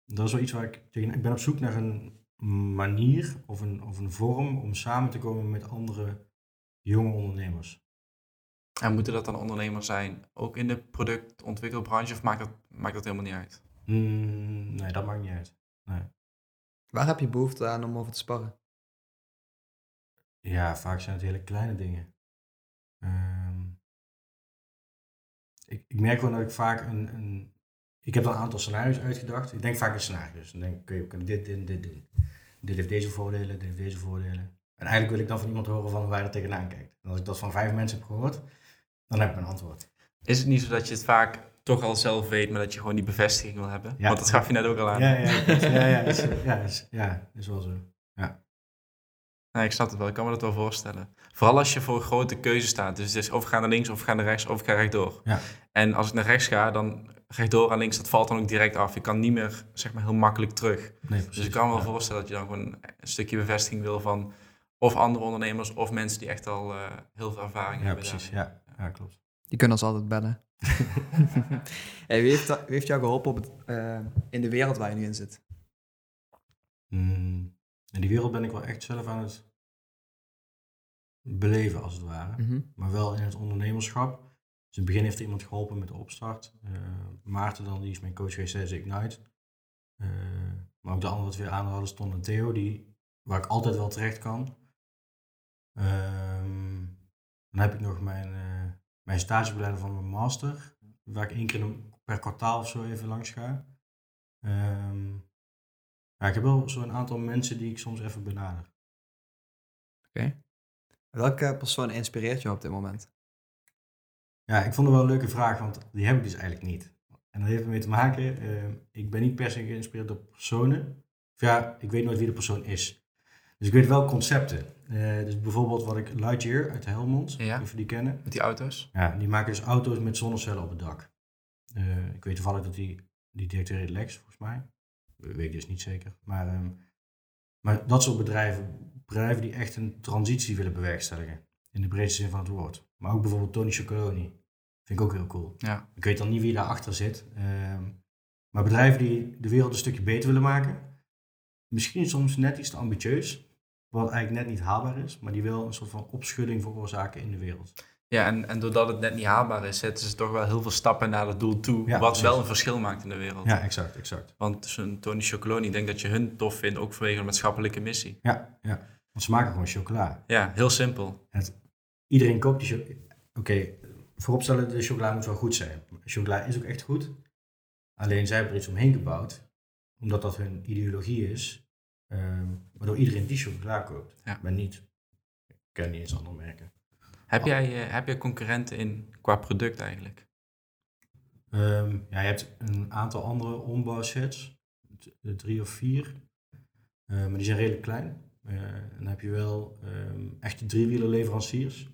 Dat is wel iets waar ik tegen... Ik ben op zoek naar een manier of een, of een vorm om samen te komen met andere jonge ondernemers. En moeten dat dan ondernemers zijn, ook in de productontwikkelbranche, of maakt dat, maakt dat helemaal niet uit? Mm, nee, dat maakt niet uit. Waar heb je behoefte aan om over te sparren? Ja, vaak zijn het hele kleine dingen. Ehm, ik, ik merk gewoon dat ik vaak een, een... Ik heb dan een aantal scenario's uitgedacht. Ik denk vaak in scenario's. Dan denk ik, we kunnen dit, dit, dit doen. Dit heeft deze voordelen, dit heeft deze voordelen. En eigenlijk wil ik dan van iemand horen van hoe hij er tegenaan kijkt. En als ik dat van vijf mensen heb gehoord, dan heb ik mijn antwoord. Is het niet zo dat je het vaak toch al zelf weet, maar dat je gewoon die bevestiging wil hebben? Ja. Want dat gaf je net ook al aan. Ja, ja, ja, ja, ja, is, ja, is, ja, is wel zo. Nee, ik snap het wel. Ik kan me dat wel voorstellen. Vooral als je voor een grote keuze staat. Dus het is of ik ga naar links, of ik ga naar rechts, of ik ga rechtdoor. Ja. En als ik naar rechts ga, dan rechtdoor en links, dat valt dan ook direct af. Je kan niet meer, zeg maar, heel makkelijk terug. Nee, precies. Dus ik kan me wel Ja. voorstellen dat je dan gewoon een stukje bevestiging wil van of andere ondernemers of mensen die echt al eh, heel veel ervaring Ja, hebben. precies. Ja, ja klopt. Je kunt ons altijd bellen. hey, wie, heeft, wie heeft jou geholpen op het, eh, in de wereld waar je nu in zit? Mm, in die wereld ben ik wel echt zelf aan het beleven, als het ware. Mhm. Maar wel in het ondernemerschap. Dus in het begin heeft er iemand geholpen met de opstart. Eh, Maarten dan, die is mijn coach geweest tijdens Ignite. Eh, maar ook de anderen wat weer aanhouden stond en Theo, die, waar ik altijd wel terecht kan. Ehm, dan heb ik nog mijn, eh mijn stagebeleider van mijn master. Waar ik één keer per kwartaal of zo even langs ga. Ehm, ja, ik heb wel zo'n aantal mensen die ik soms even benader. Welke persoon inspireert je op dit moment? Ja, ik vond het wel een leuke vraag, want die heb ik dus eigenlijk niet. En dat heeft ermee te maken, eh, ik ben niet per se geïnspireerd door personen. Of ja, ik weet nooit wie de persoon is. Dus ik weet wel concepten. Eh, dus bijvoorbeeld wat ik Lightyear uit Helmond, Ja. of die kennen. Met die auto's. Ja, die maken dus auto's met zonnecellen op het dak. Eh, ik weet toevallig dat die, die directeur Lex, volgens mij. Weet ik dus niet zeker. Maar, ehm, maar dat soort bedrijven, bedrijven die echt een transitie willen bewerkstelligen. In de breedste zin van het woord. Maar ook bijvoorbeeld Tony Chocoloni. Vind ik ook heel cool. Ja. Ik weet dan niet wie daarachter zit. ehm, maar bedrijven die de wereld een stukje beter willen maken. Misschien soms net iets te ambitieus. Wat eigenlijk net niet haalbaar is. Maar die wel een soort van opschudding veroorzaken in de wereld. Ja, en, en doordat het net niet haalbaar is, zetten ze toch wel heel veel stappen naar het doel toe. Ja, wat precies. wel een verschil maakt in de wereld. Ja, exact, exact. Want zo'n Tony Chocoloni, ik denk dat je hun tof vindt, ook vanwege een maatschappelijke missie. Ja, ja. Want ze maken gewoon chocola. Ja, heel simpel. Iedereen koopt die chocola. Oké, vooropstellen, de chocola moet wel goed zijn. Chocola is ook echt goed. Alleen zij hebben er iets omheen gebouwd. Omdat dat hun ideologie is. ehm, waardoor iedereen die chocola koopt. Ja. Maar niet. Ik ken niet eens andere merken. Heb jij, eh, heb jij concurrenten in qua product eigenlijk? Ehm, ja, je hebt een aantal andere ombouwsets. t- eh, Drie of vier. Eh, maar die zijn redelijk klein. En dan heb je wel ehm echte driewielerleveranciers.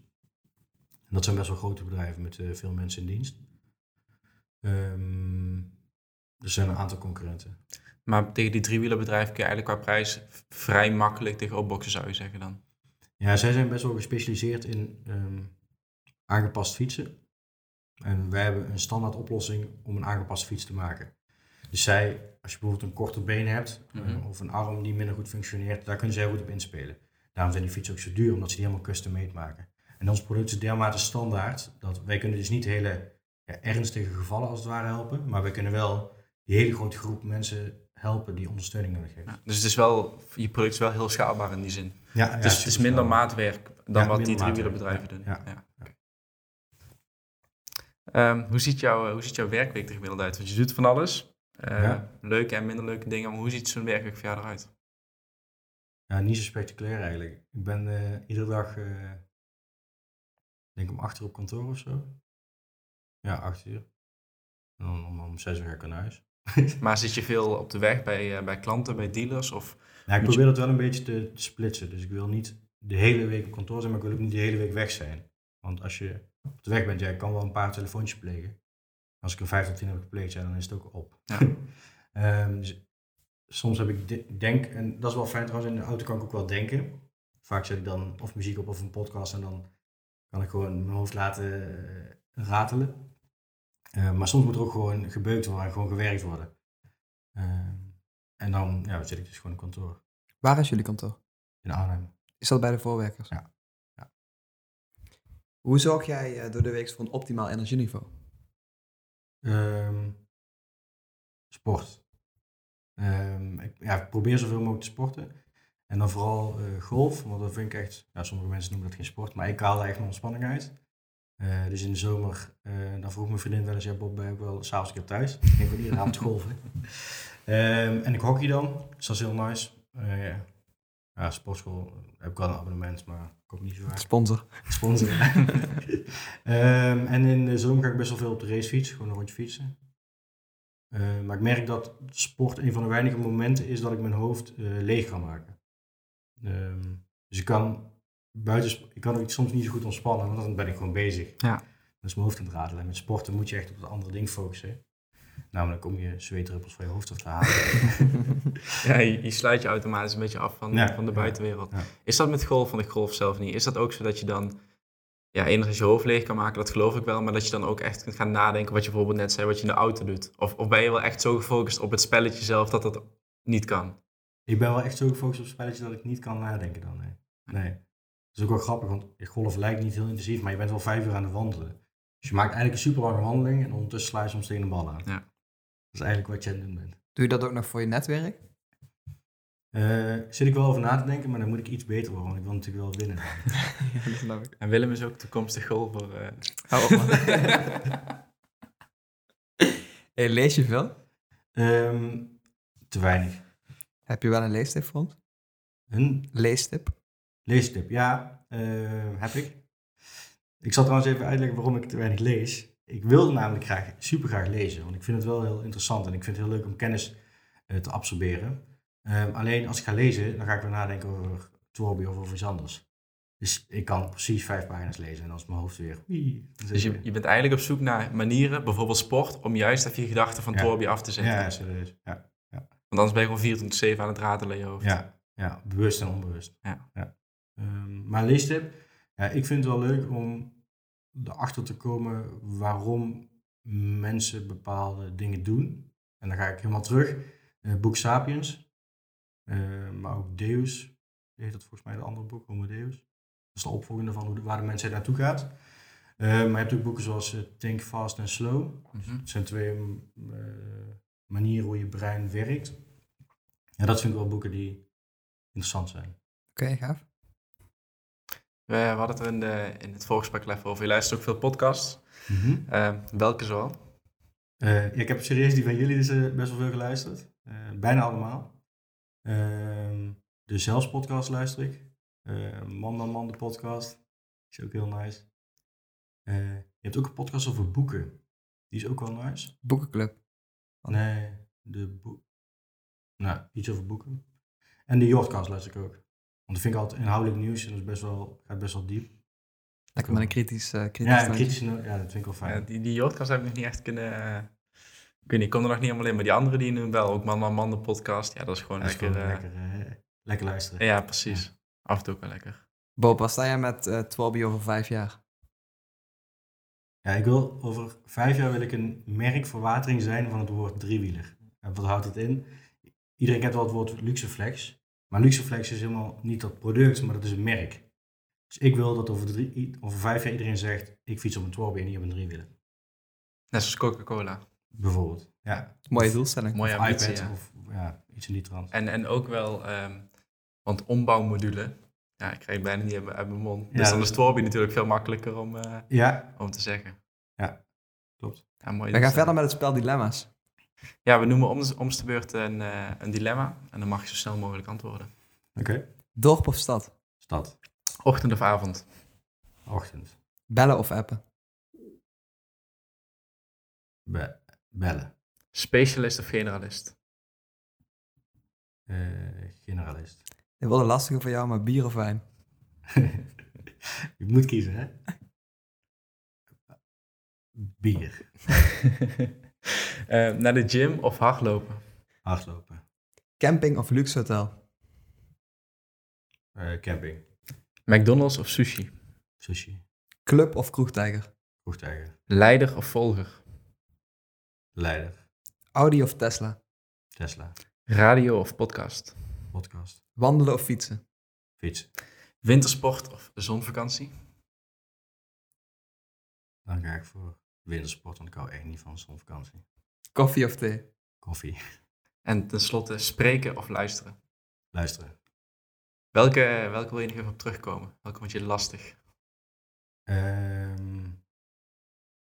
En dat zijn best wel grote bedrijven met veel mensen in dienst. Ehm, er zijn een aantal concurrenten. Maar tegen die driewielenbedrijven kun je eigenlijk qua prijs vrij makkelijk tegen opboksen, zou je zeggen dan. Ja, zij zijn best wel gespecialiseerd in ehm, aangepast fietsen. En wij hebben een standaard oplossing om een aangepaste fiets te maken. Dus zij, als je bijvoorbeeld een korter been hebt eh, Mhm. of een arm die minder goed functioneert, daar kunnen zij goed op inspelen. Daarom zijn die fietsen ook zo duur, omdat ze die helemaal custom-made maken. En ons product is dermate standaard dat wij kunnen dus niet hele ja, ernstige gevallen als het ware helpen, maar wij kunnen wel die hele grote groep mensen helpen die ondersteuning nodig heeft. Ja, dus het is wel, je product is wel heel schaalbaar in die zin. Ja, het, is, het is minder maatwerk dan Ja, wat die driewielenbedrijven doen. Ehm, hoe, ziet jouw, hoe ziet jouw werkweek er gemiddeld uit? Want je doet van alles. Eh, Ja. Leuke en minder leuke dingen. Maar hoe ziet zo'n werkweek voor jou eruit? Ja, niet zo spectaculair eigenlijk. Ik ben eh, iedere dag, eh, denk om acht uur op kantoor of zo. Ja, acht uur. En dan om, om zes uur ga ik naar huis. Maar zit je veel op de weg bij, eh, bij klanten, bij dealers? Of Nou, ik je- probeer dat wel een beetje te, splitsen. Dus ik wil niet de hele week op kantoor zijn, maar ik wil ook niet de hele week weg zijn. Want als je op de weg bent, ja, ik kan wel een paar telefoontjes plegen. Als ik er vijf tot tien heb gepleegd, ja, dan is het ook op. Ja. Ehm, dus soms heb ik de- denk, en dat is wel fijn trouwens, in de auto kan ik ook wel denken. Vaak zet ik dan of muziek op of een podcast en dan kan ik gewoon mijn hoofd laten eh, ratelen. Eh, maar soms moet er ook gewoon gebeukt worden en gewoon gewerkt worden. Ehm, en dan ja, zit ik dus gewoon op kantoor Waar is jullie kantoor? in Arnhem. Is dat bij de voorwerkers? Ja. Ja. Hoe zorg jij eh, door de week voor een optimaal energieniveau? Ehm, sport. Ehm, ik, ja, ik probeer zoveel mogelijk te sporten. En dan vooral eh, golf, want dat vind ik echt, ja, sommige mensen noemen dat geen sport, maar ik haal er echt mijn ontspanning uit. Eh, dus in de zomer, eh, dan vroeg mijn vriendin wel eens, ja Bob, ben ik wel s'avonds een keer thuis? Ik ging gewoon iedere avond golven. Ehm, en ik hockey dan, dus dat is heel nice. Eh, ja. ja, sportschool heb ik wel een abonnement, maar ik kom niet zo vaak. Sponsor. Sponsor. Ehm, en in de zomer ga ik best wel veel op de racefiets, gewoon een rondje fietsen. Ehm, maar ik merk dat sport een van de weinige momenten is dat ik mijn hoofd leeg kan maken. Dus ik kan buiten, ik kan ook soms niet zo goed ontspannen, want dan ben ik gewoon bezig. Ja. Is mijn hoofd aan het ratelen. En met sporten moet je echt op het andere ding focussen. Namelijk om je zweetdruppels van je hoofd af te halen. ja, je, je sluit je automatisch een beetje af van, Ja, van de buitenwereld. ja. Is dat met golf? Want ik golf zelf niet. Is dat ook zo dat je dan ja, enerzijds je hoofd leeg kan maken? Dat geloof ik wel. Maar dat je dan ook echt kunt gaan nadenken wat je bijvoorbeeld net zei, wat je in de auto doet. Of, of ben je wel echt zo gefocust op het spelletje zelf dat dat niet kan? Ik ben wel echt zo gefocust op het spelletje dat ik niet kan nadenken dan. Nee. nee. Dat is ook wel grappig, want golf lijkt niet heel intensief, maar je bent wel vijf uur aan het wandelen. Dus je maakt eigenlijk een super lange wandeling en ondertussen sla je soms tegen een bal aan. Ja. Dat is eigenlijk wat je aan het doen bent. Doe je dat ook nog voor je netwerk? Eh, zit ik wel over na te denken, maar dan moet ik iets beter worden, want ik wil natuurlijk wel winnen. ja, dat snap ik. En Willem is ook toekomstig golfer. eh. Hou op, man. hey, lees je veel? Ehm, te weinig. Heb je wel een leestip voor ons? Een Leestip? Leestip, ja, eh, heb ik. Ik zal trouwens even uitleggen waarom ik te weinig lees. Ik wilde namelijk graag, super graag lezen, want ik vind het wel heel interessant en ik vind het heel leuk om kennis eh, te absorberen. Ehm, alleen als ik ga lezen, dan ga ik weer nadenken over Torby of over iets anders. Dus ik kan precies vijf pagina's lezen en dan is mijn hoofd weer... Dus je, je bent eigenlijk op zoek naar manieren, bijvoorbeeld sport, om juist even je gedachten van Ja. Torby af te zetten. Ja, serieus. Ja, Want anders ben je gewoon 24 aan het ratelen in je hoofd. ja, ja, bewust en onbewust. Ja. Ehm, maar leestip, ja, ik vind het wel leuk om erachter te komen waarom mensen bepaalde dingen doen. En dan ga ik helemaal terug. Eh, boek Sapiens, eh, maar ook Deus, heet dat volgens mij de andere boek, Homo Deus. Dat is de opvolgende van hoe de, waar de mensheid naartoe gaat. maar je hebt ook boeken zoals Think Fast and Slow. Mhm. Het zijn twee mm, manieren hoe je brein werkt. Ja, dat vind ik wel boeken die interessant zijn. Oké, gaaf. We hadden het er in, de, in het voorgesprek even over. Je luistert ook veel podcasts. Uh, welke zoal? Uh, ja, ik heb serieus die van jullie dus uh, best wel veel geluisterd. Uh, bijna allemaal. Ehm, de Zelfs podcast luister ik. man dan man de podcast. Is ook heel nice. je hebt ook een podcast over boeken. Die is ook wel nice. Boekenclub? Nee, de boek... Nou, iets over boeken. En de Jordcast luister ik ook. Want dat vind ik altijd inhoudelijk nieuws en dat is best wel, gaat best wel diep. Lekker met een kritisch, uh, kritisch Ja, kritisch, ja, dat vind ik wel fijn. Ja, die die heb ik nog niet echt kunnen... Uh, ik weet niet, ik kom er nog niet helemaal in. Maar die andere die nu wel, ook Man Man Man de podcast. Ja, dat is gewoon dat lekker... Is gewoon lekker, uh, lekker luisteren. Ja, precies. Ja. Af en toe ook wel lekker. Bob, wat sta jij met uh, over vijf jaar? Ja, ik wil over vijf jaar wil ik een merkverwatering zijn van het woord driewieler. En wat houdt het in? Iedereen kent wel het woord Luxeflex. Maar Luxeflex is helemaal niet dat product, maar dat is een merk. Dus ik wil dat over, drie, over vijf jaar iedereen zegt, ik fiets op een twaalf en niet op een driewieler. Net zoals Coca-Cola. Bijvoorbeeld, ja. Mooie doelstelling. Mooie of ambitie, iPad ja. of ja, iets in die trant. En, en ook wel, um, want ombouwmodule, ja, ik krijg bijna niet uit mijn mond. Dus Ja, dan dat- is Tworby natuurlijk veel makkelijker om, uh, Ja, om te zeggen. Ja, klopt. Ja, mooi We gaan verder met het spel Dilemma's. Ja, we noemen om de, om de beurt een, uh, een dilemma. En dan mag je zo snel mogelijk antwoorden. oké. Dorp of stad? Stad, Ochtend of avond? ochtend, Bellen of appen? Be- bellen, Specialist of generalist? Eh, generalist. Dit wordt een lastige voor jou, maar bier of wijn? Je moet kiezen, hè? Bier, Eh, naar de gym of hardlopen? hardlopen, Camping of luxe hotel? Eh, camping, McDonald's of sushi? sushi, Club of kroegtijger? vroegtijger, Leider of volger? leider, Audi of Tesla? Tesla, Radio of podcast? podcast, Wandelen of fietsen? fiets. Wintersport of zonvakantie? Dan ga ik voor wintersport, want ik hou echt niet van zonvakantie. Koffie of thee? Koffie, En tenslotte spreken of luisteren? luisteren. Welke, welke wil je nog even op terugkomen? Welke vond je lastig? Ehm,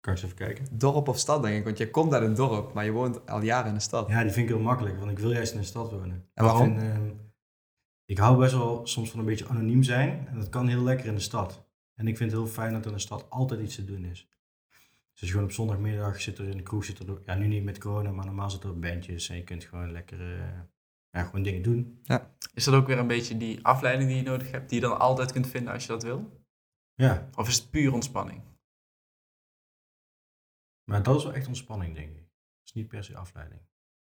kan ik eens even kijken? Dorp of stad, denk ik. Want je komt uit een dorp, maar je woont al jaren in de stad. Ja, die vind ik heel makkelijk, want ik wil juist in de stad wonen. En waarom? Ik, vind, ehm, ik hou best wel soms van een beetje anoniem zijn. En dat kan heel lekker in de stad. En ik vind het heel fijn dat er in de stad altijd iets te doen is. Dus als je gewoon op zondagmiddag zit er in de kroeg, zit er, ja nu niet met corona, maar normaal zitten er bandjes en je kunt gewoon lekker eh, ja, gewoon dingen doen. Is dat ook weer een beetje die afleiding die je nodig hebt, die je dan altijd kunt vinden als je dat wil? Ja, Of is het puur ontspanning? maar dat is wel echt ontspanning, denk ik. Het is niet per se afleiding.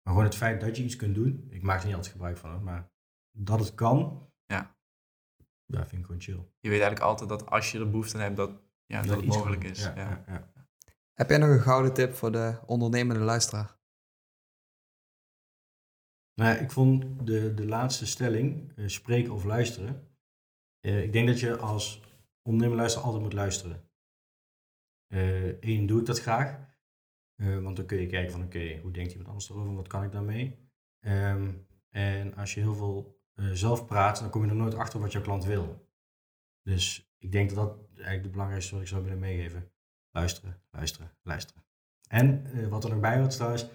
Maar gewoon het feit dat je iets kunt doen. Ik maak er niet altijd gebruik van, hoor, maar dat het kan. Ja. Ja, vind ik gewoon chill. Je weet eigenlijk altijd dat als je er behoefte aan hebt, dat, ja, dat, het iets mogelijk is. Ja, Ja, ja, ja. Heb jij nog een gouden tip voor de ondernemende luisteraar? Nou, ik vond de, de laatste stelling, eh, spreken of luisteren. eh, ik denk dat je als ondernemer luisteren altijd moet luisteren. Eén, doe ik dat graag. Eh, want dan kun je kijken van oké, hoe denkt iemand anders erover? Wat kan ik daarmee? Ehm, en als je heel veel eh, zelf praat, dan kom je er nooit achter wat jouw klant wil. Dus ik denk dat dat eigenlijk de belangrijkste wat ik zou willen meegeven. Luisteren, luisteren, luisteren. En eh, wat er nog bij hoort trouwens,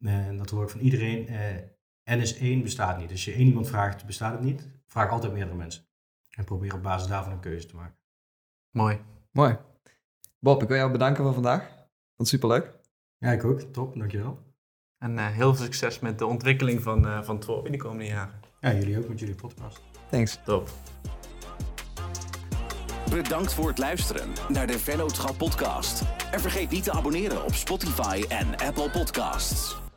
eh, en dat hoor ik van iedereen, eh, NS1 bestaat niet. Dus als je één iemand vraagt, bestaat het niet, vraag altijd meerdere mensen. En probeer op basis daarvan een keuze te maken. Mooi. Mooi. Bob, ik wil jou bedanken voor vandaag. Vond het superleuk. Ja, ik ook. Top, dankjewel. En eh, heel veel succes met de ontwikkeling van, eh van in de komende jaren. Ja, jullie ook met jullie podcast. Thanks. Top. Bedankt voor het luisteren naar de Vennootschap podcast. En vergeet niet te abonneren op Spotify en Apple Podcasts.